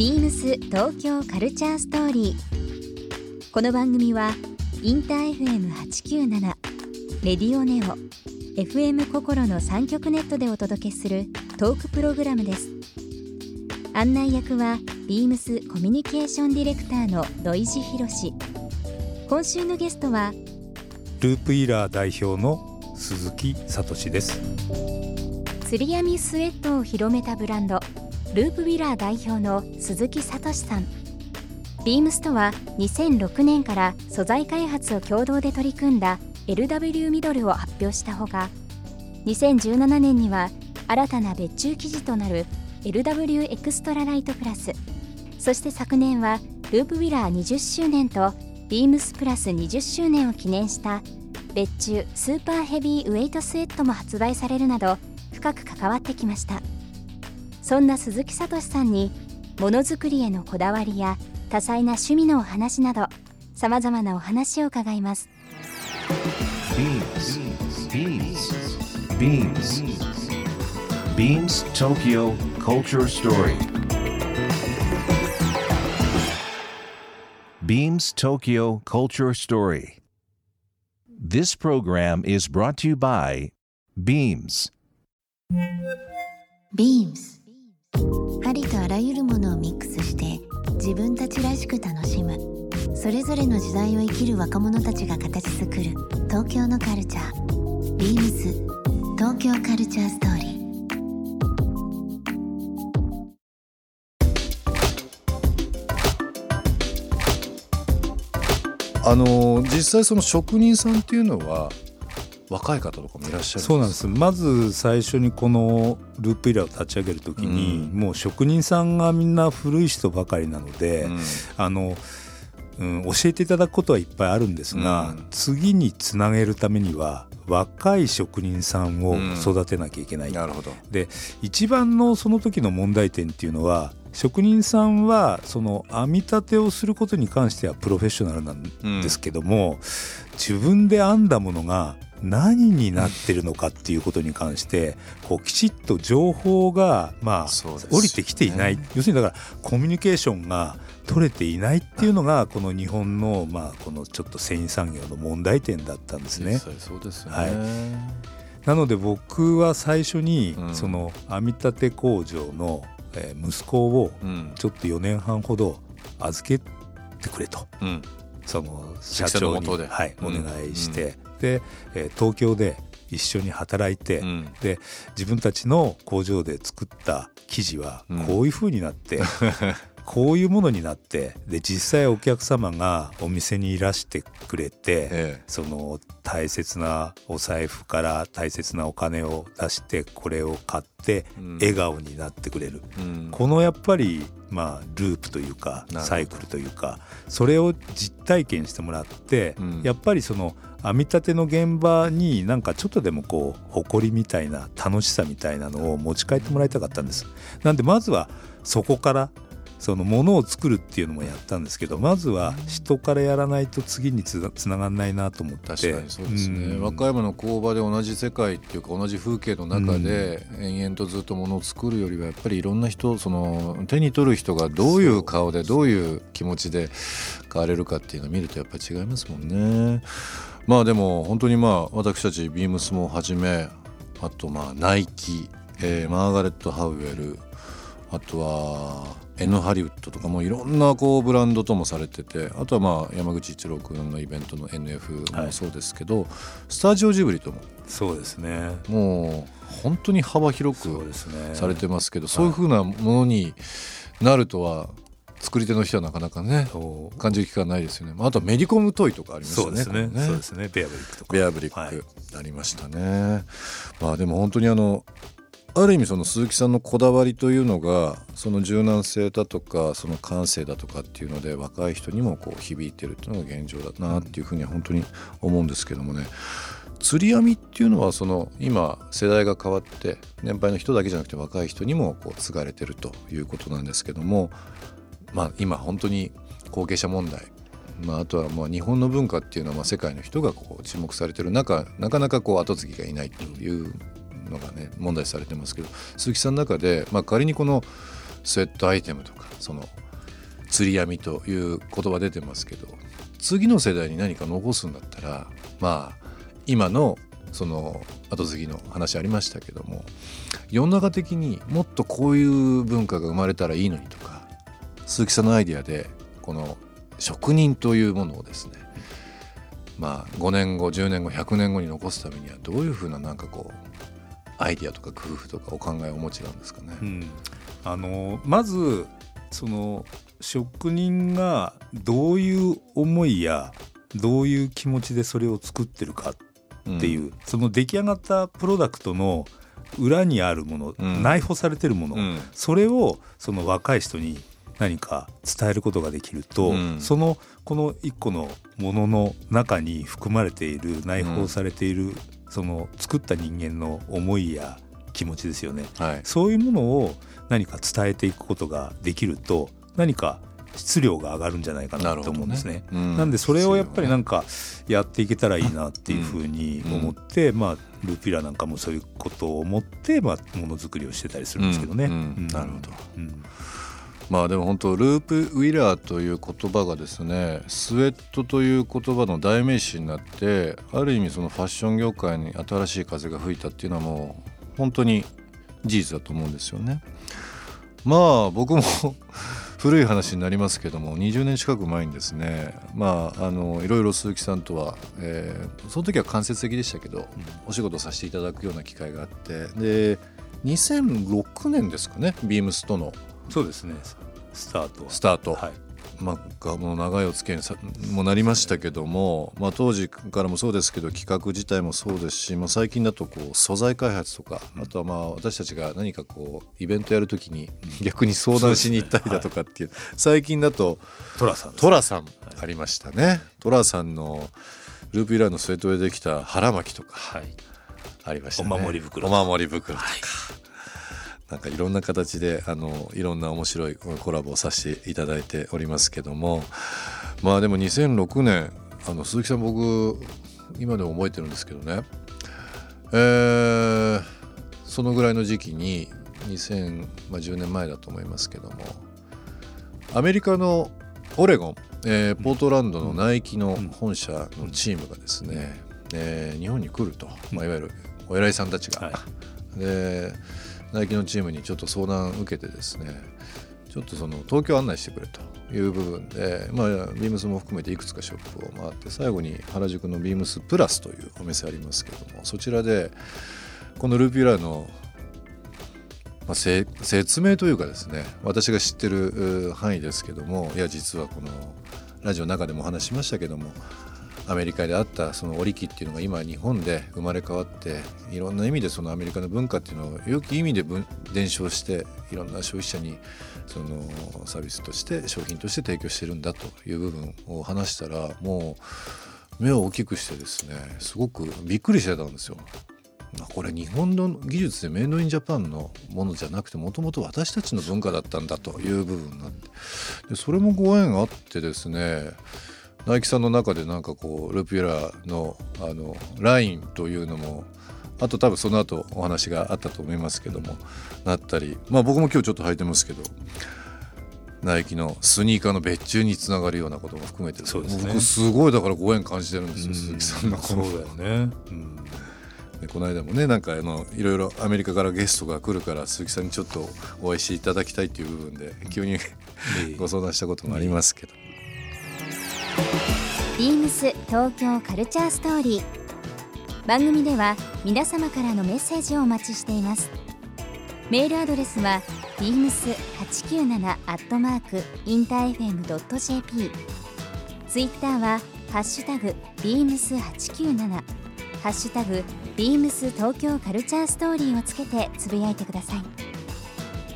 ビームス東京カルチャーストーリー。この番組はインター FM897 レディオネオ FM 心の三極ネットでお届けするトークプログラムです。案内役はビームスコミュニケーションディレクターの土井博志。今週のゲストはループイラー代表の鈴木聡です釣り網スウェットを広めたブランドループウィラー代表の鈴木聡さん。ビームスとは2006年から素材開発を共同で取り組んだ LW ミドルを発表したほか2017年には新たな別注生地となる LW エクストラライトプラスそして昨年はループウィラー20周年とビームスプラス20周年を記念した別注スーパーヘビーウェイトスウェットも発売されるなど深く関わってきました。そんな鈴木聡さんにものづくりへのこだわりや多彩な趣味のお話などさまざまなお話を伺います BeamsBeamsBeamsTokyo Culture Story Beams Tokyo Culture Story. This program is brought to you by Beams. Beams ありとあらゆるものをミックスして自分たちらしく楽しむ。それぞれの時代を生きる若者たちが形作る。東京のカルチャー。Beams 東京カルチャーストーリー。あの実際その職人さんっていうのは若い方とかもいらっしゃるそうなんです。まず最初にこのループイラーを立ち上げる時に、うん、もう職人さんがみんな古い人ばかりなので、うん、あのうん、教えていただくことはいっぱいあるんですが、うん、次につなげるためには若い職人さんを育てなきゃいけない、なるほど。で一番のその時の問題点っていうのは職人さんはその編み立てをすることに関してはプロフェッショナルなんですけども、うん、自分で編んだものが何になってるのかっていうことに関してこうきちっと情報がまあ降りてきていない、要するにだからコミュニケーションが取れていないっていうのがこの日本のまあこのちょっと繊維産業の問題点だったんですね。そうですね、はい。なので僕は最初にその編み立て工場のえー、息子をちょっと4年半ほど預けてくれと、うん、その社長に、はい、お願いして、うん、で、えー、東京で一緒に働いて、うん、で自分たちの工場で作った生地はこういうふうになって、こういうものになってで実際お客様がお店にいらしてくれて、ええ、その大切なお財布から大切なお金を出してこれを買って笑顔になってくれる、うん、このやっぱりまあループというかサイクルというかそれを実体験してもらって、うん、やっぱりその編み立ての現場になんかちょっとでもこう誇りみたいな楽しさみたいなのを持ち帰ってもらいたかったんです。なんでまずはそこからそのものを作るっていうのもやったんですけどまずは人からやらないと次につながんないなと思って確かにそうですね、うん、和歌山の工場で同じ世界っていうか同じ風景の中で延々とずっとものを作るよりはやっぱりいろんな人その手に取る人がどういう顔でどういう気持ちで変われるかっていうのを見るとやっぱり違いますもんね。まあでも本当にまあ私たちビームスもはじめあとまあナイキ、えー、マーガレット・ハウエルあとは N ハリウッドとかもいろんなこうブランドともされててあとはまあ山口一郎君のイベントの NF もそうですけど、はい、スタジオジブリとも。そうですね。もう本当に幅広くされてますけどそう,、いうふうなものになるとは作り手の人はなかなかね感じる機会ないですよね、あとはメディコムトイとかありましたねそうですね。そうですね。ベアブリックとか。ベアブリック、ありましたね。まあでも本当にあのある意味その鈴木さんのこだわりというのがその柔軟性だとかその感性だとかっていうので若い人にもこう響いてるっていうのが現状だなっていうふうには本当に思うんですけどもね。釣り網っていうのはその今世代が変わって年配の人だけじゃなくて若い人にもこう継がれてるということなんですけどもまあ今本当に後継者問題まあ、あとはまあ日本の文化っていうのはまあ世界の人がこう注目されてる中なかなかこう後継ぎがいないというのがね問題視されてますけど鈴木さんの中で、まあ、仮にこのスウェットアイテムとかその釣り闇という言葉出てますけど次の世代に何か残すんだったらまあ今のその後継ぎの話ありましたけども世の中的にもっとこういう文化が生まれたらいいのにとか鈴木さんのアイデアでこの職人というものをですねまあ5年後10年後100年後に残すためにはどういうふうななんかこうアイディアとか工夫とかお考えをお持ちなんですかね。うん、あのまずその職人がどういう思いやどういう気持ちでそれを作ってるかっていう、うん、その出来上がったプロダクトの裏にあるもの、うん、内包されてるもの、うん、それをその若い人に何か伝えることができると、そのこの一個のものの中に含まれている内包されている、その作った人間の思いや気持ちですよね、はい、そういうものを何か伝えていくことができると何か質量が上がるんじゃないかなと思うんですね。な、ねうん、なんでそれをやっぱりな。んかやっていけたらいいなっていうふうに思って、うん、まあルーピラなんかもそういうことを思ってまあものづくりをしてたりするんですけどね。なるほど。まあでも本当ループウィラーという言葉がですねスウェットという言葉の代名詞になってある意味そのファッション業界に新しい風が吹いたっていうのはもう本当に事実だと思うんですよね。まあ僕も 古い話になりますけども20年近く前にですねまああのいろいろ鈴木さんとは、えー、その時は間接的でしたけど、うん、お仕事させていただくような機会があってで2006年ですかねビームスとのそうですね。スタートスタート、はい、まあ、もう長いお付き合いにもなりましたけども、まあ、当時からもそうですけど企画自体もそうですし、まあ、最近だとこう素材開発とかあとはまあ私たちが何かこうイベントやるときに逆に相談しに行ったりだとかっていう、最近だと寅さん寅さんありましたね。寅さんのループイラーのスウェットでできた腹巻きとかありましたね、お守り袋お守り袋とか。なんかいろんな形であのいろんな面白いコラボをさせていただいておりますけども。まあでも2006年あの鈴木さん僕今でも覚えてるんですけどね。えー、そのぐらいの時期に2010年前だと思いますけども。アメリカのオレゴン、えー、ポートランドのナイキの本社のチームがですね、えー、日本に来ると、まあ、いわゆるお偉いさんたちが。はい、でナイキのチームにちょっと相談受けてですねちょっとその東京案内してくれという部分で、まあ、ビームスも含めていくつかショップを回って最後に原宿のビームスプラスというお店ありますけどもそちらでこのルーピュラーの、まあ、説明というかですね私が知ってる範囲ですけどもいや実はこのラジオの中でもお話しましたけどもアメリカであったその織機っていうのが今日本で生まれ変わっていろんな意味でそのアメリカの文化っていうのを良き意味で伝承していろんな消費者にそのサービスとして商品として提供してるんだという部分を話したらもう目を大きくしてですねすごくびっくりしてたんですよ。これ日本の技術でメイドインジャパンのものじゃなくてもともと私たちの文化だったんだという部分なんででそれもご縁があってですねナイキさんの中でなんかこうルピュラのあのラインというのもあと多分その後お話があったと思いますけどもなったりまあ僕も今日ちょっと履いてますけどナイキのスニーカーの別注につながるようなことも含めてそうです、ね、僕すごいだからご縁感じてるんですよ、鈴木さんのそうだよね、うん。でこの間もねなんかあのいろいろアメリカからゲストが来るから鈴木さんにちょっとお会いしていただきたいっていう部分で急にご相談したこともありますけど。ビームス東京カルチャーストーリー。番組では皆様からのメッセージをお待ちしています。メールアドレスは beams897 アットマークインター FM.jp ツイッターはハッシュタグ beams897 ハッシュタグ beams 東京カルチャーストーリーをつけてつぶやいてください。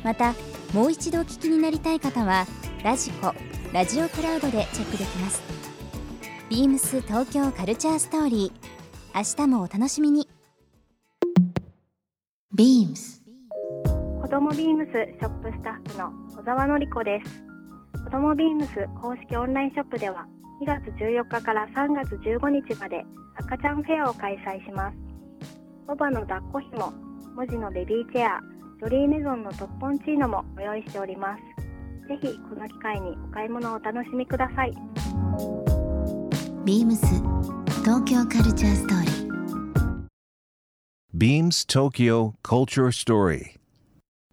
またもう一度お聞きになりたい方はラジコラジオクラウドでチェックできます。ビームス東京カルチャーストーリー。明日もお楽しみに。ビームス。子供ビームスショップスタッフの小沢典子です。子供ビームス公式オンラインショップでは2月14日から3月15日まで赤ちゃんフェアを開催します。ボバの抱っこひも文字のベビーチェアドリーメゾンのトッポンチーノもご用意しております。ぜひこの機会にお買い物をお楽しみください。ビームス東京カルチャーストーリー Beams Tokyo Culture Story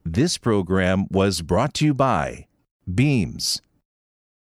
This program was brought to you by Beams